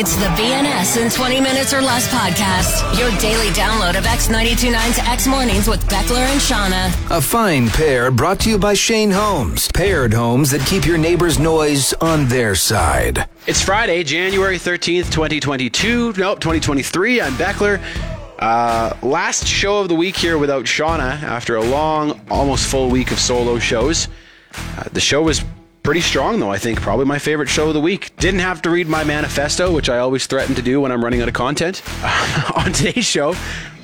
It's the BNS in 20 minutes or less podcast, your 20 minutes or less podcast. Your daily download of X929's X Mornings with Beckler and Shauna. A fine pair brought to you by Shane Homes. Paired homes that keep your neighbor's noise on their side. It's Friday, January 13th, 2022. Nope, 2023. I'm Beckler. Uh, last show of the week here without Shauna after a long, almost full week of solo shows. Uh, the show was pretty strong, though, I think. Probably my favorite show of the week. Didn't have to read my manifesto, which I always threaten to do when I'm running out of content. on today's show,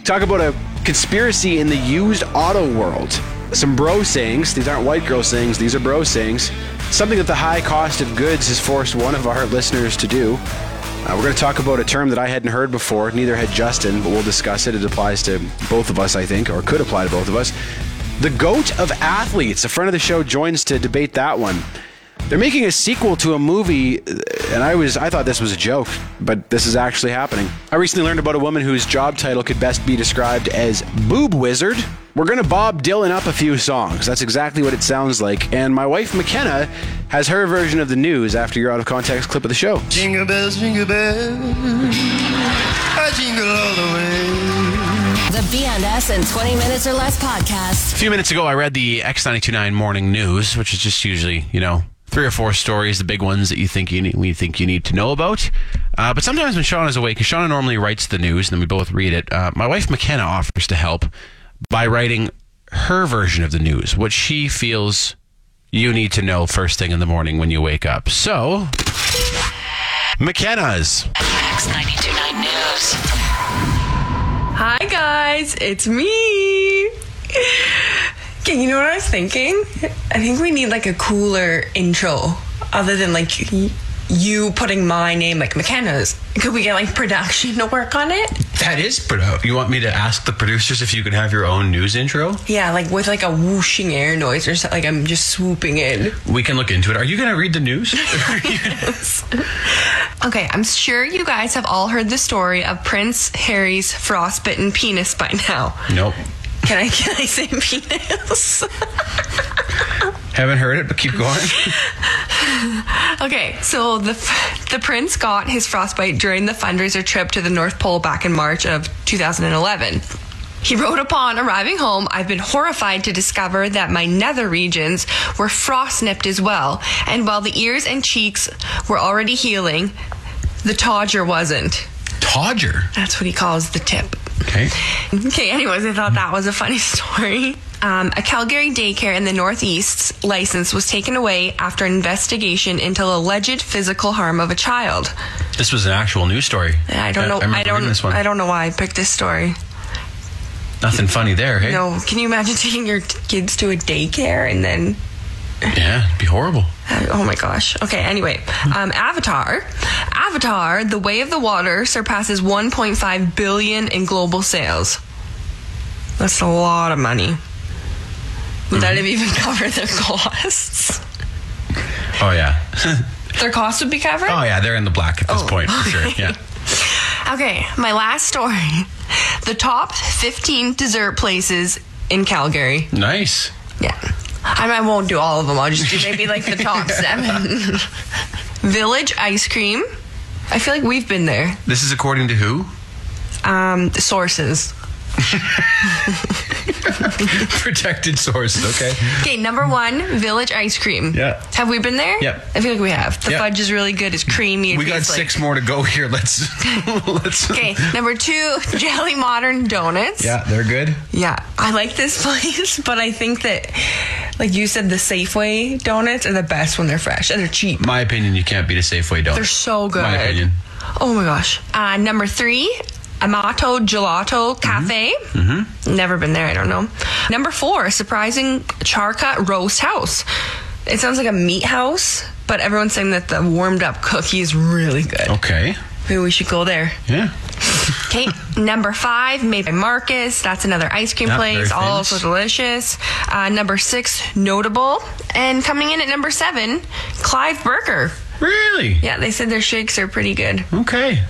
talk about a conspiracy in the used auto world. Some bro sayings. These aren't white girl sayings, these are bro sayings. Something that the high cost of goods has forced one of our listeners to do. Uh, we're going to talk about a term that I hadn't heard before. Neither had Justin, but we'll discuss it. It applies to both of us, I think, or could apply to both of us. The GOAT of athletes. A friend of the show joins to debate that one. They're making a sequel to a movie, and I was I thought this was a joke, but this is actually happening. I recently learned about a woman whose job title could best be described as boob wizard. We're gonna Bob Dylan up a few songs. That's exactly what it sounds like. And my wife McKenna has her version of the news after your out of context clip of the show. Jingle bells, jingle bells, I jingle all the way. The BNS in 20 minutes or less podcast. A few minutes ago, I read the X929 morning news, which is just usually, you know, three or four stories, the big ones that you think you need, we think you need to know about. Uh, but sometimes when Shauna is away, because Shauna normally writes the news and then we both read it, uh, my wife McKenna offers to help by writing her version of the news, what she feels you need to know first thing in the morning when you wake up. So, McKenna's. X929 News. Hi guys, it's me. Okay, you know what I was thinking? I think we need like a cooler intro other than like you putting my name like McKenna's. Could we get like production to work on it? That is, but uh, you want me to ask the producers if you could have your own news intro? Yeah, like with like a whooshing air noise or something. Like I'm just swooping in. We can look into it. Are you going to read the news? Okay, I'm sure you guys have all heard the story of Prince Harry's frostbitten penis by now. nope. Can I can I say penis? Haven't heard it, but keep going. Okay, so the the prince got his frostbite during the fundraiser trip to the North Pole back in March of 2011. He wrote upon arriving home, I've been horrified to discover that my nether regions were frost nipped as well, and while the ears and cheeks were already healing, the todger wasn't. Todger. That's what he calls the tip. Okay. Okay, anyways, I thought that was a funny story. Um, a Calgary daycare in the Northeast's license was taken away after an investigation into alleged physical harm of a child. This was an actual news story. I don't know. remember I, don't. I don't know why I picked this story. Nothing funny there, hey? No, can you imagine taking your kids to a daycare and then? Yeah, it'd be horrible. Oh my gosh. Okay. Anyway, um, Avatar. Avatar: The Way of the Water surpasses 1.5 billion in global sales. That's a lot of money. Would that have even covered their costs? Oh, yeah. Their costs would be covered. oh, yeah, they're in the black at this Oh, point, for sure. Yeah. Okay, my last story. The top 15 dessert places in Calgary. Nice. Yeah. I, mean, I won't do all of them. I'll just do maybe like the top seven. Village ice cream. I feel like we've been there. This is according to who? Um, sources. Protected sources, okay. Okay, number one, Village ice cream. Yeah. Have we been there? Yeah. I feel like we have. The Yep. fudge is really good. It's creamy. It We got tastes like- six more to go here. Let's. let's. Okay, number two, Jelly Modern Donuts. Yeah, they're good. Yeah, I like this place, but I think that, like you said, the Safeway donuts are the best when they're fresh and they're cheap. My opinion, you can't beat a Safeway donut. They're so good. My opinion. Oh my gosh. Uh, number three, Amato Gelato Cafe. Mm-hmm. Never been there. I don't know. Number four, surprising Charcut Roast House. It sounds like a meat house, but everyone's saying that the warmed up cookie is really good. Okay. Maybe we should go there. Yeah. Okay, number five, made by Marcus. That's another ice cream Yeah, place, also delicious. Uh, number six, notable. And coming in at number seven, Clive Burger. Really? Yeah, they said their shakes are pretty good. Okay.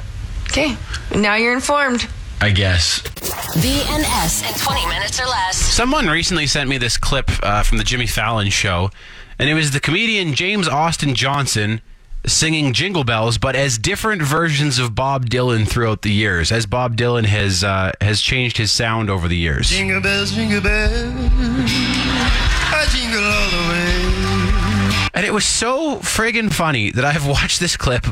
Okay, now you're informed. I guess. BNS in 20 minutes or less. Someone recently sent me this clip uh, from the Jimmy Fallon show, and it was the comedian James Austin Johnson singing Jingle Bells, but as different versions of Bob Dylan throughout the years, as Bob Dylan has uh, has changed his sound over the years. Jingle bells, jingle bells, I jingle all the way. And it was so friggin' funny that I've watched this clip.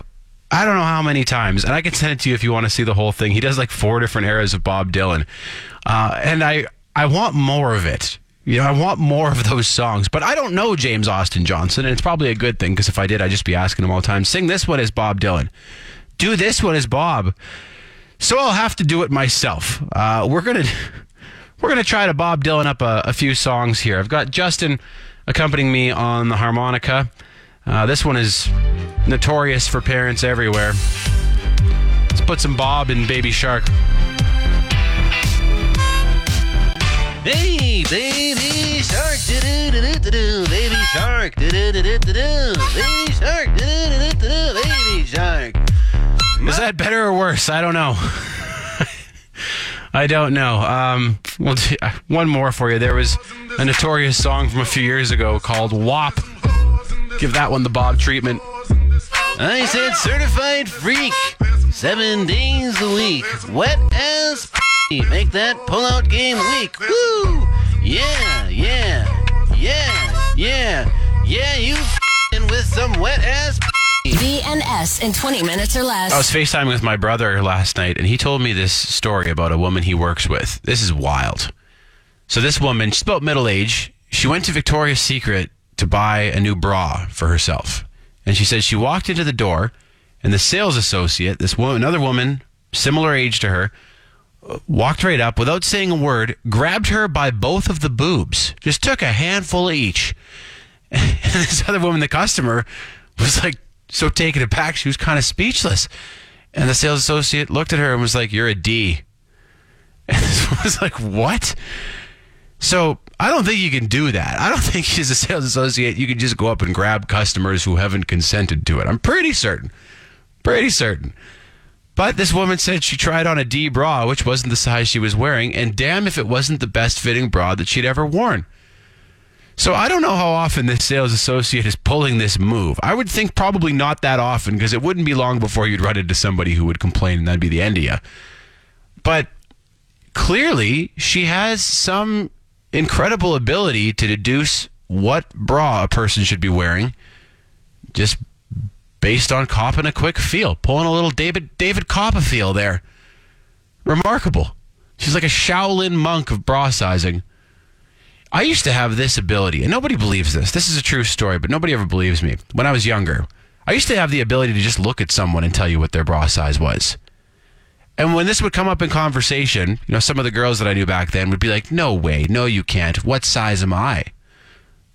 I don't know how many times, and I can send it to you if you want to see the whole thing. He does like four different eras of Bob Dylan, uh, and I I want more of it. You know, I want more of those songs, but I don't know James Austin Johnson, and it's probably a good thing because if I did, I'd just be asking him all the time. Sing this one as Bob Dylan. Do this one as Bob. So I'll have to do it myself. Uh, we're gonna we're gonna try to Bob Dylan up a, a few songs here. I've got Justin accompanying me on the harmonica. Uh, this one is notorious for parents everywhere. Let's put some Bob in Baby Shark. Hey, baby shark, do do do do do do, baby shark, do do do do do do, baby shark, do do do do do, baby shark. Is that better or worse? I don't know. I don't know. Um, well, uh, one more for you. There was a notorious song from a few years ago called WAP. Give that one the Bob treatment. I said certified freak, seven days a week, wet as p- make that pull-out game weak. Woo! Yeah, yeah, yeah, yeah, yeah. You f***ing with some wet ass. p- BNS in 20 minutes or less. I was FaceTiming with my brother last night, and he told me this story about a woman he works with. This is wild. So, this woman, she's about middle age. She went to Victoria's Secret to buy a new bra for herself. And she said she walked into the door, and the sales associate, this woman, another woman, similar age to her, walked right up without saying a word, grabbed her by both of the boobs, just took a handful of each. And this other woman, the customer, was like so taken aback, she was kind of speechless. And the sales associate looked at her and was like, You're a D. And this was like, What? So I don't think you can do that. I don't think as a sales associate you can just go up and grab customers who haven't consented to it. I'm pretty certain. Pretty certain. But this woman said she tried on a D bra, which wasn't the size she was wearing, and damn if it wasn't the best fitting bra that she'd ever worn. So I don't know how often this sales associate is pulling this move. I would think probably not that often because it wouldn't be long before you'd run into somebody who would complain and that'd be the end of you. But clearly she has some incredible ability to deduce what bra a person should be wearing just based on copping a quick feel, pulling a little David David Copperfield there. Remarkable. She's like a Shaolin monk of bra sizing. I used to have this ability, and nobody believes this. This is a true story, but nobody ever believes me. When I was younger, I used to have the ability to just look at someone and tell you what their bra size was. And when this would come up in conversation, you know, some of the girls that I knew back then would be like, "No way, no, you can't. What size am I?"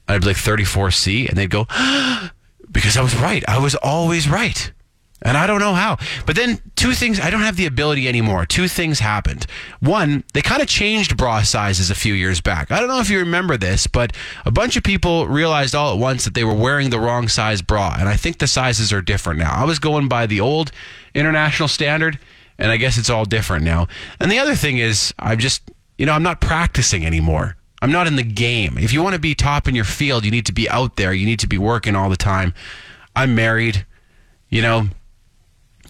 I'd be like 34C, and they'd go, "Because I was right. I was always right." And I don't know how. But then two things, I don't have the ability anymore. Two things happened. One, they kind of changed bra sizes a few years back. I don't know if you remember this, but a bunch of people realized all at once that they were wearing the wrong size bra. And I think the sizes are different now. I was going by the old international standard, and I guess it's all different now. And the other thing is, I'm just, you know, I'm not practicing anymore. I'm not in the game. If you want to be top in your field, you need to be out there. You need to be working all the time. I'm married, you know,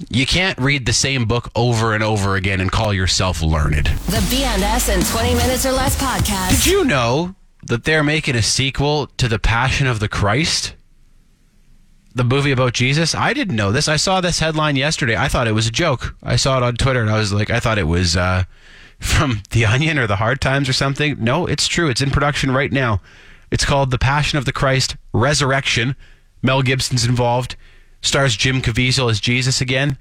you can't read the same book over and over again and call yourself learned. The BNS in 20 minutes or less podcast. Did you know that they're making a sequel to The Passion of the Christ? The movie about Jesus? I didn't know this. I saw this headline yesterday. I thought it was a joke. I saw it on Twitter and I was like, I thought it was uh, from The Onion or The Hard Times or something. No, it's true. It's in production right now. It's called The Passion of the Christ Resurrection. Mel Gibson's involved. Stars Jim Caviezel as Jesus again.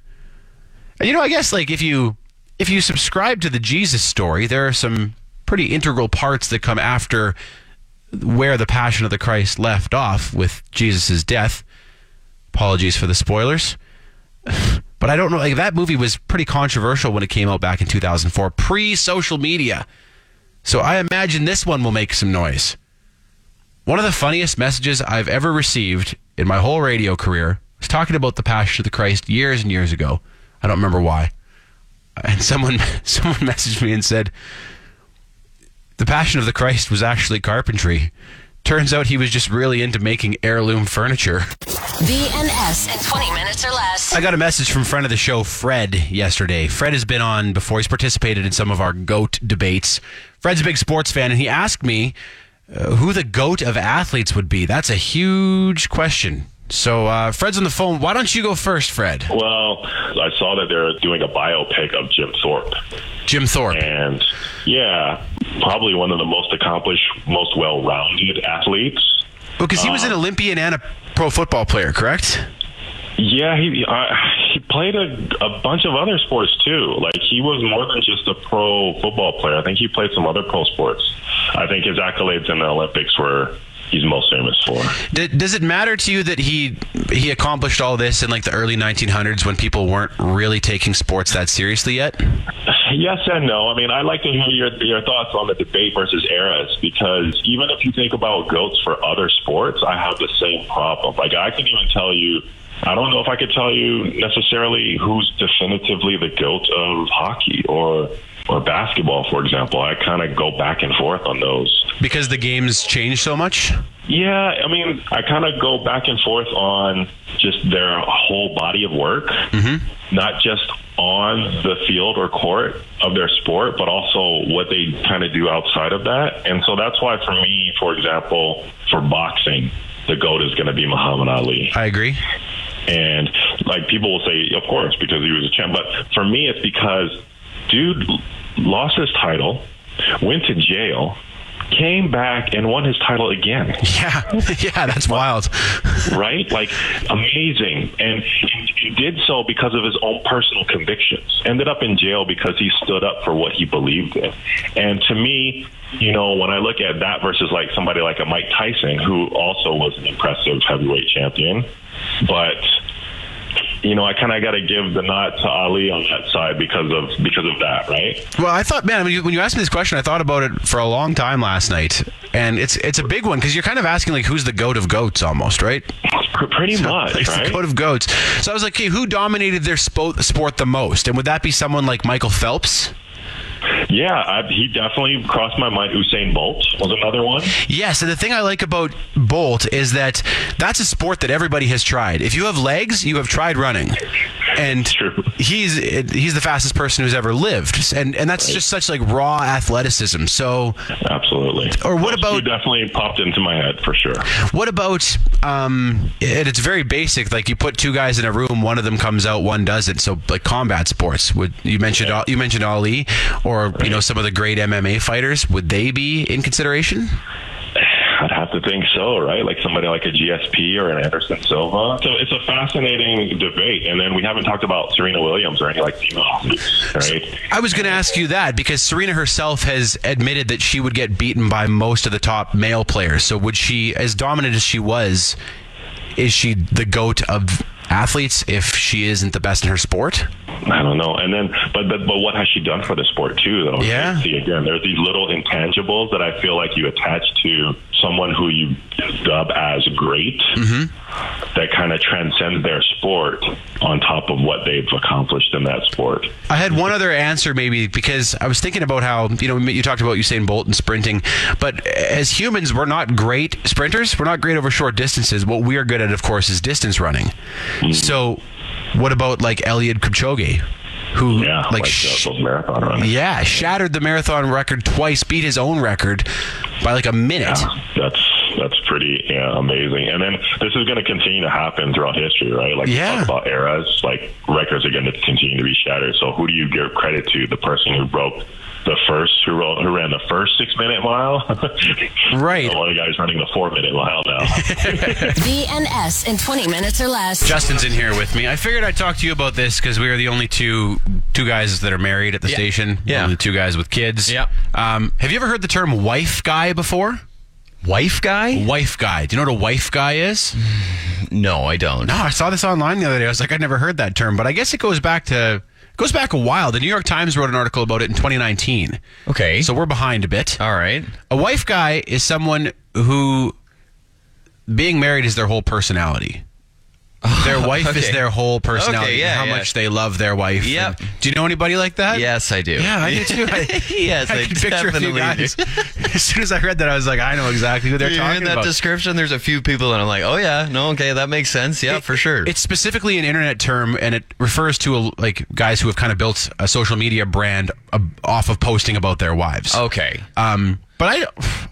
And you know, I guess like if you if you subscribe to the Jesus story, there are some pretty integral parts that come after where the Passion of the Christ left off with Jesus' death. Apologies for the spoilers. But I don't know. Like that movie was pretty controversial when it came out back in 2004, pre-social media. So I imagine this one will make some noise. One of the funniest messages I've ever received in my whole radio career was talking about the Passion of the Christ years and years ago. I don't remember why. And someone someone messaged me and said, "The Passion of the Christ was actually carpentry. Turns out he was just really into making heirloom furniture. BNS in 20 minutes or less. I got a message from friend of the show, Fred, yesterday. Fred has been on before. He's participated in some of our GOAT debates. Fred's a big sports fan, and he asked me uh, who the GOAT of athletes would be. That's a huge question. So, uh, Fred's on the phone. Why don't you go first, Fred? Well, I saw that they're doing a biopic of Jim Thorpe. Jim Thorpe. And yeah, probably one of the most accomplished, most well rounded athletes. Because he was Uh, an Olympian and a pro football player, correct? Yeah, he uh, he played a, a bunch of other sports too. Like he was more than just a pro football player. I think he played some other pro sports. I think his accolades in the Olympics were he's most famous for. D- does it matter to you that he he accomplished all this in like the early 1900s when people weren't really taking sports that seriously yet? Yes and no. I mean, I'd like to hear your, your thoughts on the debate versus eras because even if you think about goats for other sports, I have the same problem. Like, I can even tell you, I don't know if I could tell you necessarily who's definitively the goat of hockey or or basketball, for example. I kind of go back and forth on those. Because the games change so much? Yeah, I mean, I kind of go back and forth on just their whole body of work, mm-hmm. not just on the field or court of their sport, but also what they kind of do outside of that. And so that's why, for me, for example, for boxing, the GOAT is going to be Muhammad Ali. I agree. And like people will say, of course, because he was a champ. But for me, it's because dude lost his title, went to jail, came back and won his title again. Yeah, yeah, that's wild. right? Like amazing, and he, he did so because of his own personal convictions. Ended up in jail because he stood up for what he believed in. And to me, you know, when I look at that versus like somebody like a Mike Tyson, who also was an impressive heavyweight champion, but you know, I kind of got to give the nod to Ali on that side because of because of that, right? Well, I thought, man, when you, when you asked me this question, I thought about it for a long time last night, and it's it's a big one because you're kind of asking like who's the goat of goats, almost, right? Pr- Pretty much, Like the goat of goats. So I was like, okay, who dominated their sport the most, and would that be someone like Michael Phelps? Yeah, I, he definitely crossed my mind. Usain Bolt was another one. Yes, and the thing I like about Bolt is that that's a sport that everybody has tried. If you have legs, you have tried running, and he's he's the fastest person who's ever lived, and and that's just such like raw athleticism. So, Absolutely. Or what Those about- two definitely popped into my head for sure. what about um? And it's very basic. Like you put two guys in a room, one of them comes out, one doesn't. So like combat sports. Would you mentioned you mentioned Ali, or you know some of the great MMA fighters? Would they be in consideration? I'd have to think so, right? Like somebody like a GSP or an Anderson Silva. So it's a fascinating debate. And then we haven't talked about Serena Williams or any like female athletes, right? I was going to ask you that because Serena herself has admitted that she would get beaten by most of the top male players. So would she, as dominant as she was, is she the goat of athletes if she isn't the best in her sport? I don't know. And then, but, but but what has she done for the sport too? Though. Yeah. See again, there's these little intangibles that I feel like you attach to someone who you dub as great. That kind of transcends their sport on top of what they've accomplished in that sport. I had one other answer, maybe, because I was thinking about how, you know, you talked about Usain Bolt and sprinting, but as humans, we're not great sprinters. We're not great over short distances. What we are good at, of course, is distance running. Mm-hmm. So, what about like Eliud Kipchoge, who, Yeah, like, like, sh- yeah, shattered the marathon record twice, beat his own record by like a minute. Yeah, that's that's pretty yeah, amazing. And then this is going to continue to happen throughout history, right? Like Yeah. talk about eras, like records are going to continue to be shattered. So who do you give credit to? The person who broke the first, who, wrote, who ran the first six minute mile, Right. A lot of guys running the four minute mile now. BNS in 20 minutes or less. Justin's in here with me. I figured I'd talk to you about this because we are the only two two guys that are married at the station. Yeah. Only the two guys with kids. Yeah. Um, have you ever heard the term wife guy before? Wife guy? Wife guy. Do you know what a wife guy is? No, I don't. No, I saw this online the other day. I was like, I'd never heard that term, but I guess it goes back to goes back a while. The New York Times wrote an article about it in 2019. Okay. So we're behind a bit. All right. A wife guy is someone who being married is their whole personality. Their wife is their whole personality. Okay, yeah, how yeah. much they love their wife. Yep. And do you know anybody like that? Yes, I do. Yeah, I do too. I, yes, I, I can picture a few definitely guys. do. as soon as I read that, I was like, I know exactly who they're talking in that about. description. There's a few people, and I'm like, oh yeah, no, okay, that makes sense. Yeah, for sure. It's specifically an internet term, and it refers to a, like guys who have kind of built a social media brand uh, off of posting about their wives. okay. Um, but I,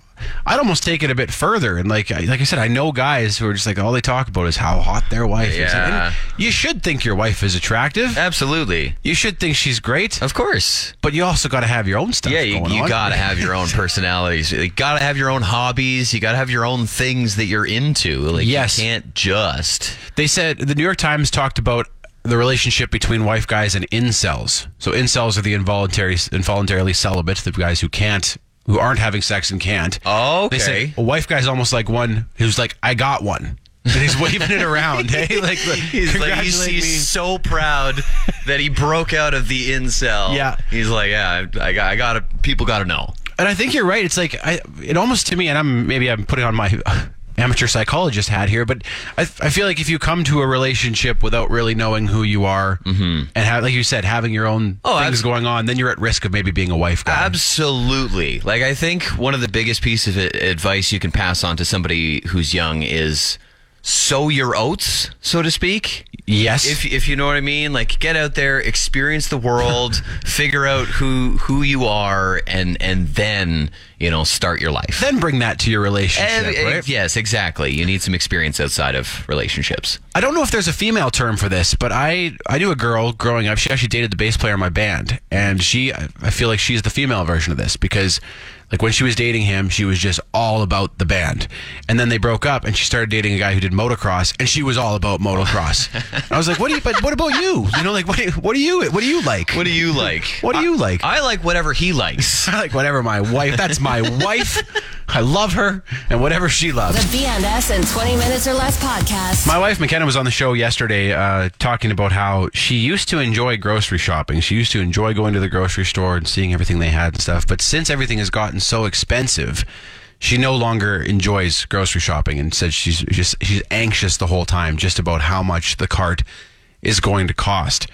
I'd almost take it a bit further, and like like I said, I know guys who are just like all they talk about is how hot their wife is. Yeah. And you should think your wife is attractive. Absolutely. You should think she's great, Of course. but you also got to have your own stuff. Yeah, you, you gotta have your own personalities. You gotta have your own hobbies. You gotta have your own things that you're into. Like, Yes. you can't just. They said the New York Times talked about the relationship between wife guys and incels. So incels are the involuntary, involuntarily celibate, the guys who can't, who aren't having sex and can't. Oh, They okay. said a wife guy's almost like one who's like, I got one. And he's waving it around, hey? Like, He's like he's, he's so proud that he broke out of the incel. Yeah. he's like, yeah, I, I got, I got to People got to know. And I think you're right. It's like I, it almost to me, and I'm maybe I'm putting on my amateur psychologist hat here, but I, I feel like if you come to a relationship without really knowing who you are, mm-hmm. and have, like you said, having your own Oh, things going on, then you're at risk of maybe being a wife guy. Absolutely. Like I think one of the biggest pieces of advice you can pass on to somebody who's young is sow your oats, so to speak. yes. If if you know what I mean, like get out there, experience the world, figure out who who you are, and and then you know start your life. then bring that to your relationship, Eh, eh, right? Yes, exactly. You need some experience outside of relationships. I don't know if there's a female term for this, but I I knew a girl growing up. She actually dated the bass player in my band, and she I feel like she's the female version of this because like when she was dating him, she was just all about the band, and then they broke up, and she started dating a guy who did motocross, and she was all about motocross. I was like, what do you? But what about you? You know, like what? Do you, what do you? What do you like? What do you like? What do you like? I like whatever he likes. I like whatever my wife. That's my wife. I love her, and whatever she loves. The BNS and 20 minutes or less podcast. My wife McKenna was on the show yesterday uh, talking about how she used to enjoy grocery shopping. She used to enjoy going to the grocery store and seeing everything they had and stuff. But since everything has gotten so expensive, she no longer enjoys grocery shopping and said she's just she's anxious the whole time just about how much the cart is going to cost.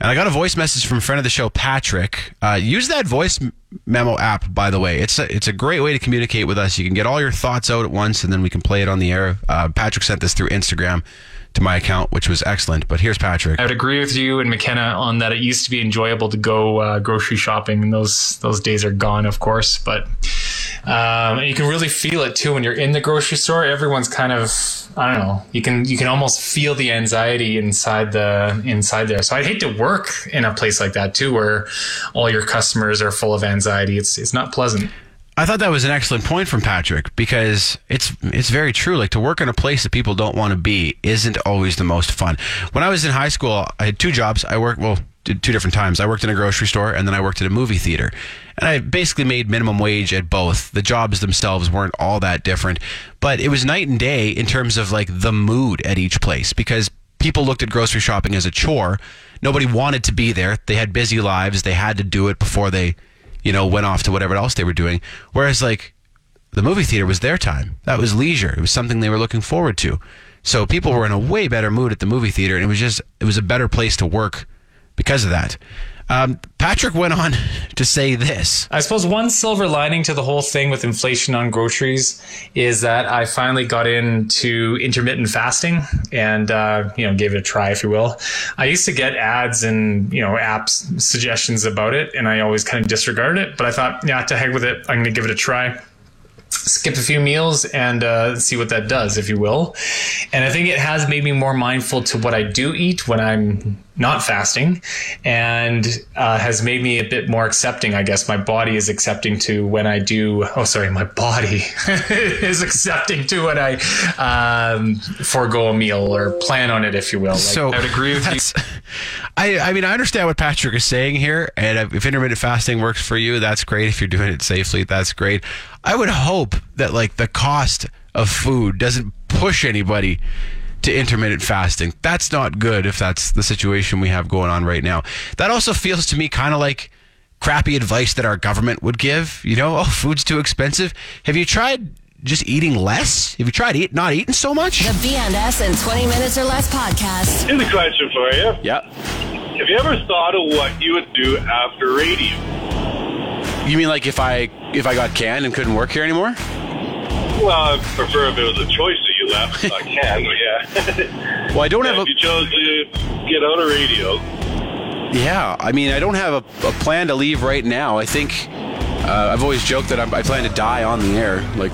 And I got a voice message from friend of the show, Patrick. Uh, use that voice memo app, by the way. It's a, it's a great way to communicate with us. You can get all your thoughts out at once, and then we can play it on the air. Uh, Patrick sent this through Instagram to my account, which was excellent. But here's Patrick. I would agree with you and McKenna on that. It used to be enjoyable to go uh, grocery shopping, and those those days are gone, of course. But um, and you can really feel it too when you're in the grocery store. Everyone's kind of I don't know. You can you can almost feel the anxiety inside the inside there. So I'd hate to work in a place like that too, where all your customers are full of anxiety. It's it's not pleasant. I thought that was an excellent point from Patrick because it's it's very true. Like to work in a place that people don't want to be isn't always the most fun. When I was in high school, I had two jobs. I worked well two different times. I worked in a grocery store and then I worked at a movie theater. And I basically made minimum wage at both. The jobs themselves weren't all that different, but it was night and day in terms of like the mood at each place because people looked at grocery shopping as a chore. Nobody wanted to be there. They had busy lives. They had to do it before they you know, went off to whatever else they were doing. Whereas, like, the movie theater was their time. That was leisure. It was something they were looking forward to. So people were in a way better mood at the movie theater, and it was just, it was a better place to work because of that. Um, Patrick went on to say this. I suppose one silver lining to the whole thing with inflation on groceries is that I finally got into intermittent fasting and uh, you know gave it a try, if you will. I used to get ads and you know apps suggestions about it, and I always kind of disregarded it. But I thought, yeah, to heck with it, I'm going to give it a try skip a few meals and uh, see what that does, if you will. And I think it has made me more mindful to what I do eat when I'm not fasting and uh, has made me a bit more accepting. I guess my body is accepting to when I do. Oh, sorry, my body is accepting to when I um, forego a meal or plan on it, if you will. Like, so I would agree with you. I, I mean, I understand what Patrick is saying here, and if intermittent fasting works for you, that's great. If you're doing it safely, that's great. I would hope that like the cost of food doesn't push anybody to intermittent fasting. That's not good if that's the situation we have going on right now. That also feels to me kind of like crappy advice that our government would give. You know, oh, food's too expensive. Have you tried just eating less? Have you tried eat not eating so much? The BNS in 20 minutes or less podcast. Here's a question for you. Yeah. Have you ever thought of what you would do after radio? You mean like if I if I got canned and couldn't work here anymore? Well, I prefer if it was a choice I can, but yeah. Well, I don't have if a you chose to get out of radio, Yeah, I mean, I don't have a, a plan to leave right now. I think uh, I've always joked that I'm, I plan to die on the air, like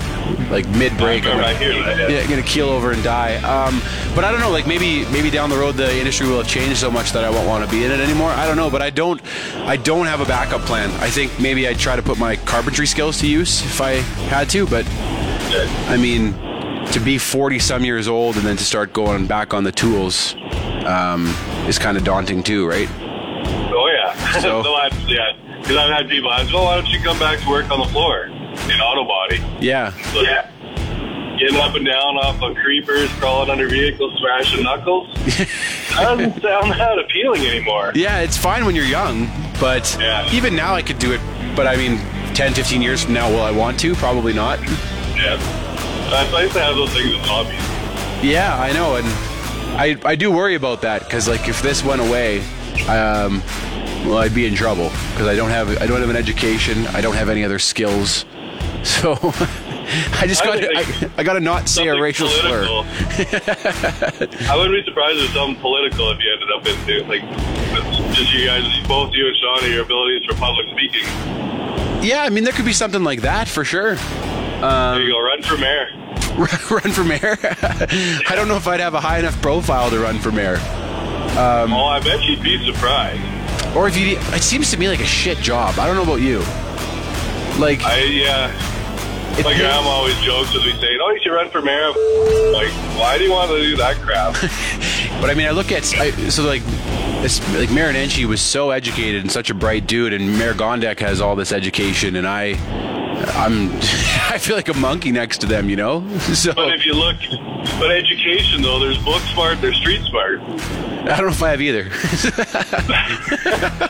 like mid break. I remember I hear that, yeah. yeah, gonna keel over and die. Um, but I don't know, like maybe maybe down the road the industry will have changed so much that I won't want to be in it anymore. I don't know, but I don't I don't have a backup plan. I think maybe I'd try to put my carpentry skills to use if I had to, but I mean, to be 40 some years old and then to start going back on the tools um, is kind of daunting too, right? oh yeah. So- no, I, yeah. Because I've had people ask, "Well, why don't you come back to work on the floor in auto body?" Yeah. So, yeah. Getting up and down off of creepers, crawling under vehicles, smashing knuckles. doesn't sound that appealing anymore. Yeah, it's fine when you're young, but even now I could do it. But I mean, 10, 15 years from now, will I want to? Probably not. Yeah. It's nice to have those things as hobbies. Yeah, I know, and I I do worry about that because like if this went away, um, well, I'd be in trouble because I don't have I don't have an education. I don't have any other skills, so I just got think I, I got to not say a racial slur. I wouldn't be surprised if something political if you ended up into like just you guys, both you and Shawnee, your abilities for public speaking. Yeah, I mean there could be something like that for sure. Um, there you go, run for mayor. run for mayor. I don't know if I'd have a high enough profile to run for mayor. Um, oh, I bet you'd be surprised. Or if you, it seems to me like a shit job. I don't know about you. Like, I yeah. My grandma always jokes with me saying, "Oh, you should run for mayor." Like, why do you want to do that crap? but I mean, I look at I, so like. This, like Mayor Nenshi was so educated and such a bright dude, and Mayor Gondek has all this education, and I, I'm, I feel like a monkey next to them, you know. So But if you look, but education though, there's book smart, there's street smart. I don't know if I have either.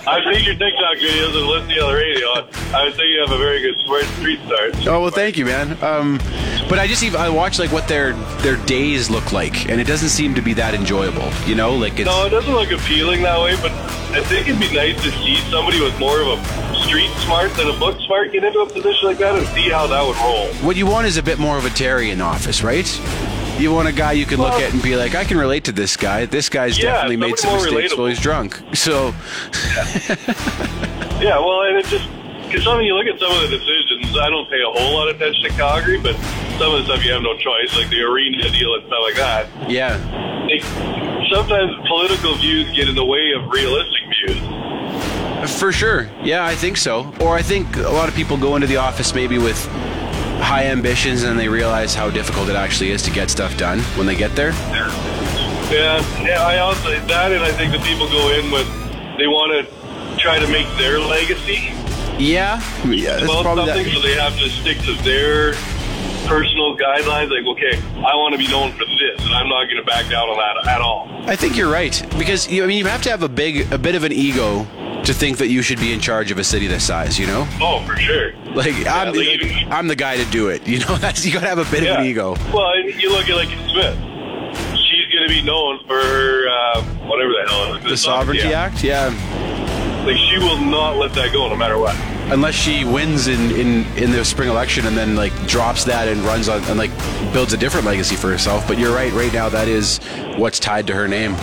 I've seen your TikTok videos and listened to the radio. I would say you have a very good smart street start. Oh well, thank you, man. Um, but I just even I watch like what their their days look like, and it doesn't seem to be that enjoyable. You know, like it's No, it doesn't look appealing that way, but I think it'd be nice to see somebody with more of a street smart than a book smart get into a position like that and see how that would roll. what you want is a bit more of a Terry in office, right? You want a guy you can look at and be like, I can relate to this guy. This guy's Yeah, definitely made some mistakes while he's drunk. So Yeah, well, and it just because some of you look at some of the decisions. I don't pay a whole lot of attention to Calgary, but some of the stuff you have no choice, like the arena deal and stuff like that. yeah, They, sometimes political views get in the way of realistic views. For sure. Yeah, I think so. Or I think a lot of people go into the office maybe with high ambitions and they realize how difficult it actually is to get stuff done when they get there. Yeah, yeah. I also that, and I think the people go in with they want to try to make their legacy Yeah, yeah, that's about probably something, that. so they have to stick to their personal guidelines. Like, okay, I want to be known for this, and I'm not going to back down on that at all. I think you're right because you, I mean you have to have a big, a bit of an ego to think that you should be in charge of a city this size. You know, Oh, for sure. like I'm, like even- I'm the guy to do it. You know, that's you got to have a bit of an ego. Well, and you look at like Smith. She's to be known for uh, whatever the hell. it is. The Sovereignty yeah. Act, yeah. Like she will not let that go, no matter what. Unless she wins in, in, in the spring election and then like drops that and runs on and like builds a different legacy for herself. But you're right. Right now, that is what's tied to her name.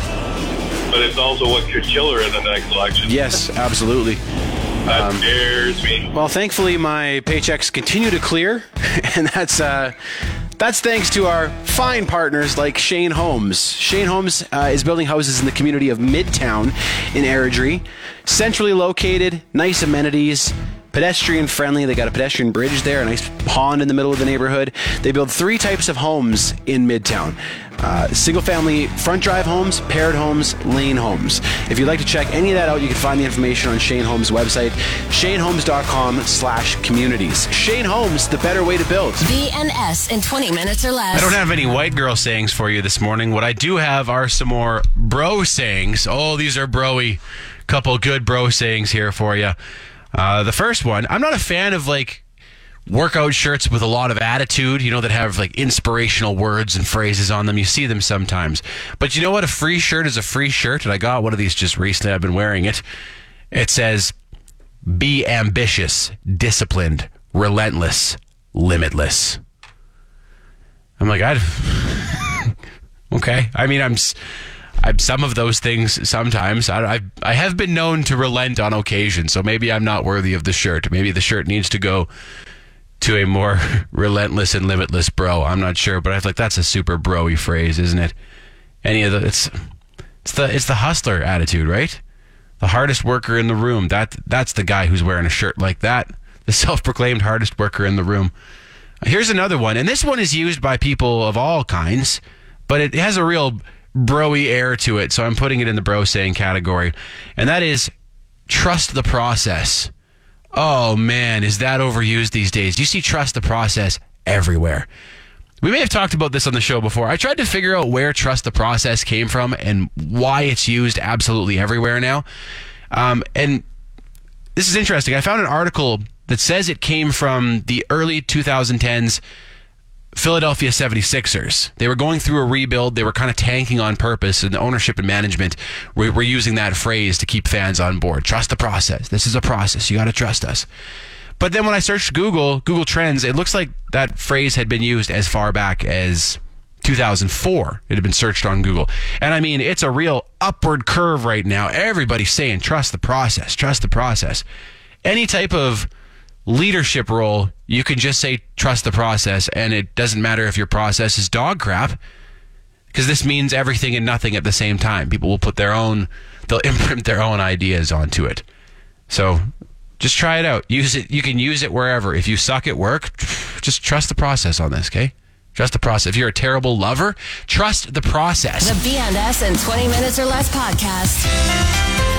But it's also what could kill her in the next election. Yes, absolutely. That Um, scares me. Well, thankfully, my paychecks continue to clear, and that's uh, that's thanks to our fine partners like Shane Homes. Shane Homes uh, is building houses in the community of Midtown in Airdrie, centrally located, nice amenities. Pedestrian friendly. They got a pedestrian bridge there, a nice pond in the middle of the neighborhood. They build three types of homes in Midtown uh, single family front drive homes, paired homes, lane homes. If you'd like to check any of that out, you can find the information on Shane Homes' website, shanehomes.com slash communities. Shane Homes, the better way to build. BNS in 20 minutes or less. I don't have any white girl sayings for you this morning. What I do have are some more bro sayings. Oh, these are broy. Couple good bro sayings here for you. Uh, the first one, I'm not a fan of like workout shirts with a lot of attitude, you know, that have like inspirational words and phrases on them. You see them sometimes. But you know what? A free shirt is a free shirt. And I got one of these just recently. I've been wearing it. It says, be ambitious, disciplined, relentless, limitless. I'm like, I. okay. I mean, I'm. I'm some of those things sometimes. I, I I have been known to relent on occasion, so maybe I'm not worthy of the shirt. Maybe the shirt needs to go to a more relentless and limitless bro. I'm not sure, but I feel like that's a super broy phrase, isn't it? Any of the it's it's the it's the hustler attitude, right? The hardest worker in the room. That that's the guy who's wearing a shirt like that. The self-proclaimed hardest worker in the room. Here's another one, and this one is used by people of all kinds, but it has a real broy air to it. So I'm putting it in the bro saying category, and that is trust the process. Oh man, is that overused these days? You see trust the process everywhere. We may have talked about this on the show before. I tried to figure out where trust the process came from and why it's used absolutely everywhere now. Um, and this is interesting. I found an article that says it came from the early 2010s Philadelphia 76ers. They were going through a rebuild. They were kind of tanking on purpose, and the ownership and management were, were using that phrase to keep fans on board. Trust the process. This is a process. You got to trust us. But then when I searched Google, Google Trends, it looks like that phrase had been used as far back as 2004. It had been searched on Google. And I mean, it's a real upward curve right now. Everybody's saying, trust the process, trust the process. Any type of leadership role, you can just say, trust the process. And it doesn't matter if your process is dog crap, because this means everything and nothing at the same time. People will put their own, they'll imprint their own ideas onto it. So just try it out. Use it. You can use it wherever. If you suck at work, just trust the process on this, okay? Trust the process. If you're a terrible lover, trust the process. The BNS in 20 minutes or less podcast.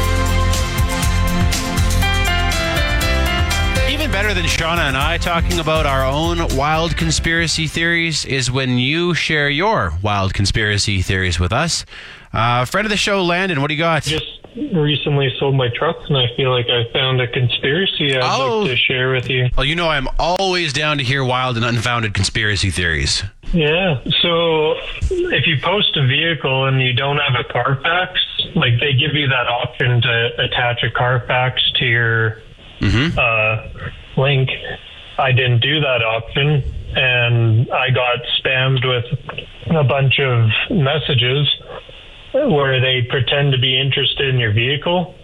Even better than Shauna and I talking about our own wild conspiracy theories is when you share your wild conspiracy theories with us. Uh, friend of the show, Landon, what do you got? Just recently sold my truck, and I feel like I found a conspiracy I'd Oh. like to share with you. Well, you know I'm always down to hear wild and unfounded conspiracy theories. Yeah. So if you post a vehicle and you don't have a Carfax, like they give you that option to attach a Carfax to your uh, link. I didn't do that option, and I got spammed with a bunch of messages where they pretend to be interested in your vehicle.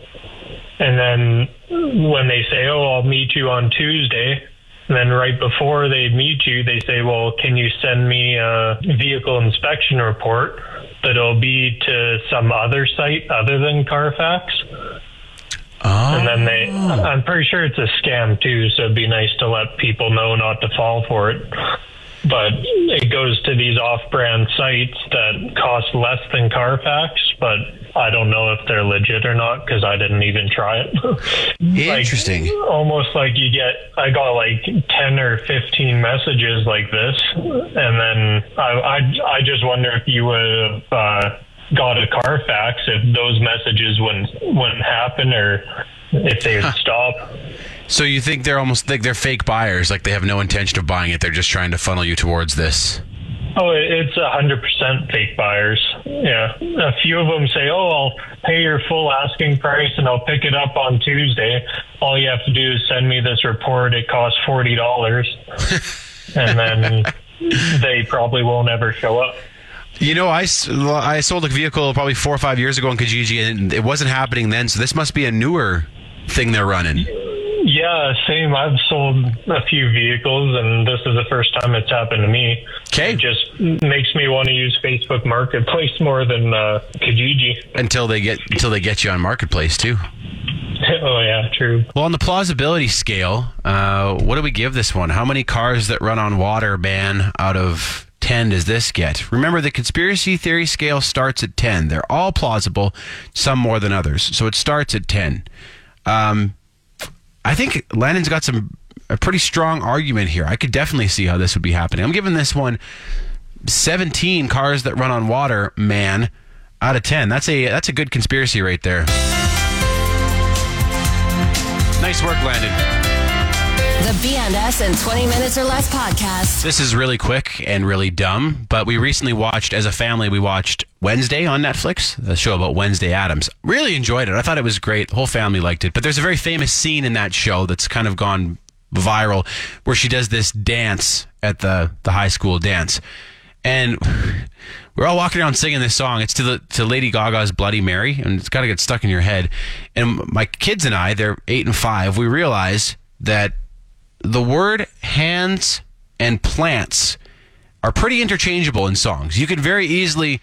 And then when they say, Oh, I'll meet you on Tuesday, then right before they meet you, they say, Well, can you send me a vehicle inspection report? It'll be to some other site other than Carfax. And then they, I'm pretty sure it's a scam too, so it'd be nice to let people know not to fall for it. But it goes to these off brand sites that cost less than Carfax, but I don't know if they're legit or not because I didn't even try it. Interesting. almost like you get, I got like 10 or 15 messages like this. And then I, I, I just wonder if you would have uh, got a Carfax if those messages wouldn't, wouldn't happen or if they would stop. So you think they're almost like they're fake buyers, like they have no intention of buying it. They're just trying to funnel you towards this. Oh, it's a hundred percent fake buyers. Yeah, a few of them say, "Oh, I'll pay your full asking price and I'll pick it up on Tuesday. All you have to do is send me this report. It costs forty dollars." and then they probably won't ever show up. You know, I, I sold a vehicle probably four or five years ago in Kijiji, and it wasn't happening then. So this must be a newer thing they're running. Yeah, same. I've sold a few vehicles, and this is the first time it's happened to me. Okay. It just makes me want to use Facebook Marketplace more than uh, Kijiji. Until they get until they get you on marketplace too. oh yeah, true. Well, on the plausibility scale, uh, what do we give this one? How many cars that run on water ban out of 10 does this get? Remember, the conspiracy theory scale starts at 10. They're all plausible, some more than others. So it starts at 10. Um, I think Lennon's got some a pretty strong argument here. I could definitely see how this would be happening. I'm giving this one 17 cars that run on water, man, out of 10. That's a that's a good conspiracy right there. Nice work, Landon. The BNS in 20 Minutes or Less podcast. This is really quick and really dumb, but we recently watched, as a family, we watched Wednesday on Netflix, the show about Wednesday Addams. Really enjoyed it. I thought it was great. The whole family liked it. But there's a very famous scene in that show that's kind of gone viral where she does this dance at the, the high school dance. And we're all walking around singing this song. It's to the to Lady Gaga's Bloody Mary, and it's got to get stuck in your head. And my kids and I, they're eight and five, we realize that the word hands and plants are pretty interchangeable in songs. You could very easily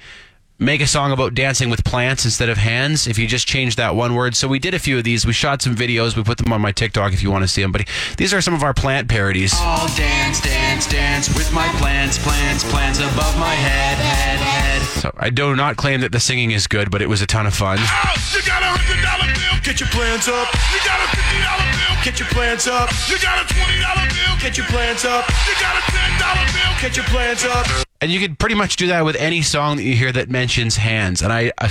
make a song about dancing with plants instead of hands if you just change that one word. So we did a few of these. We shot some videos. We put them on my TikTok if you want to see them. But these are some of our plant parodies. I'll dance, dance, dance with my plants, plants, plants above my head, head, head. So I do not claim that the singing is good, but it was a ton of fun. You get your plants up. You got a fifty dollar bill, get your plants up. You got a twenty dollar bill, get your plants up. You got a ten dollar bill, get your plants up. And you could pretty much do that with any song that you hear that mentions hands. And I, I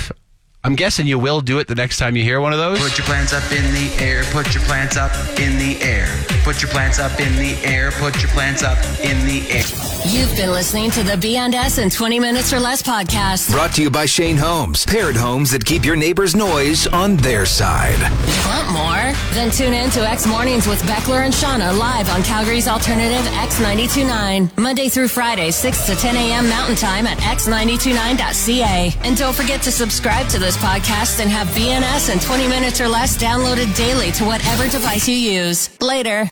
I'm guessing you will do it the next time you hear one of those. Put your plants up in the air, put your plants up in the air. Put your plants up in the air, put your plants up in the air. You've been listening to the BNS in 20 Minutes or Less podcast. Brought to you by Shane Homes. Paired homes that keep your neighbor's noise on their side. Want more? Then tune in to X Mornings with Beckler and Shauna live on Calgary's alternative X929. Monday through Friday, 6 to 10 a.m. Mountain Time at x929.ca. And don't forget to subscribe to this podcast and have BNS in 20 minutes or less downloaded daily to whatever device you use. Later.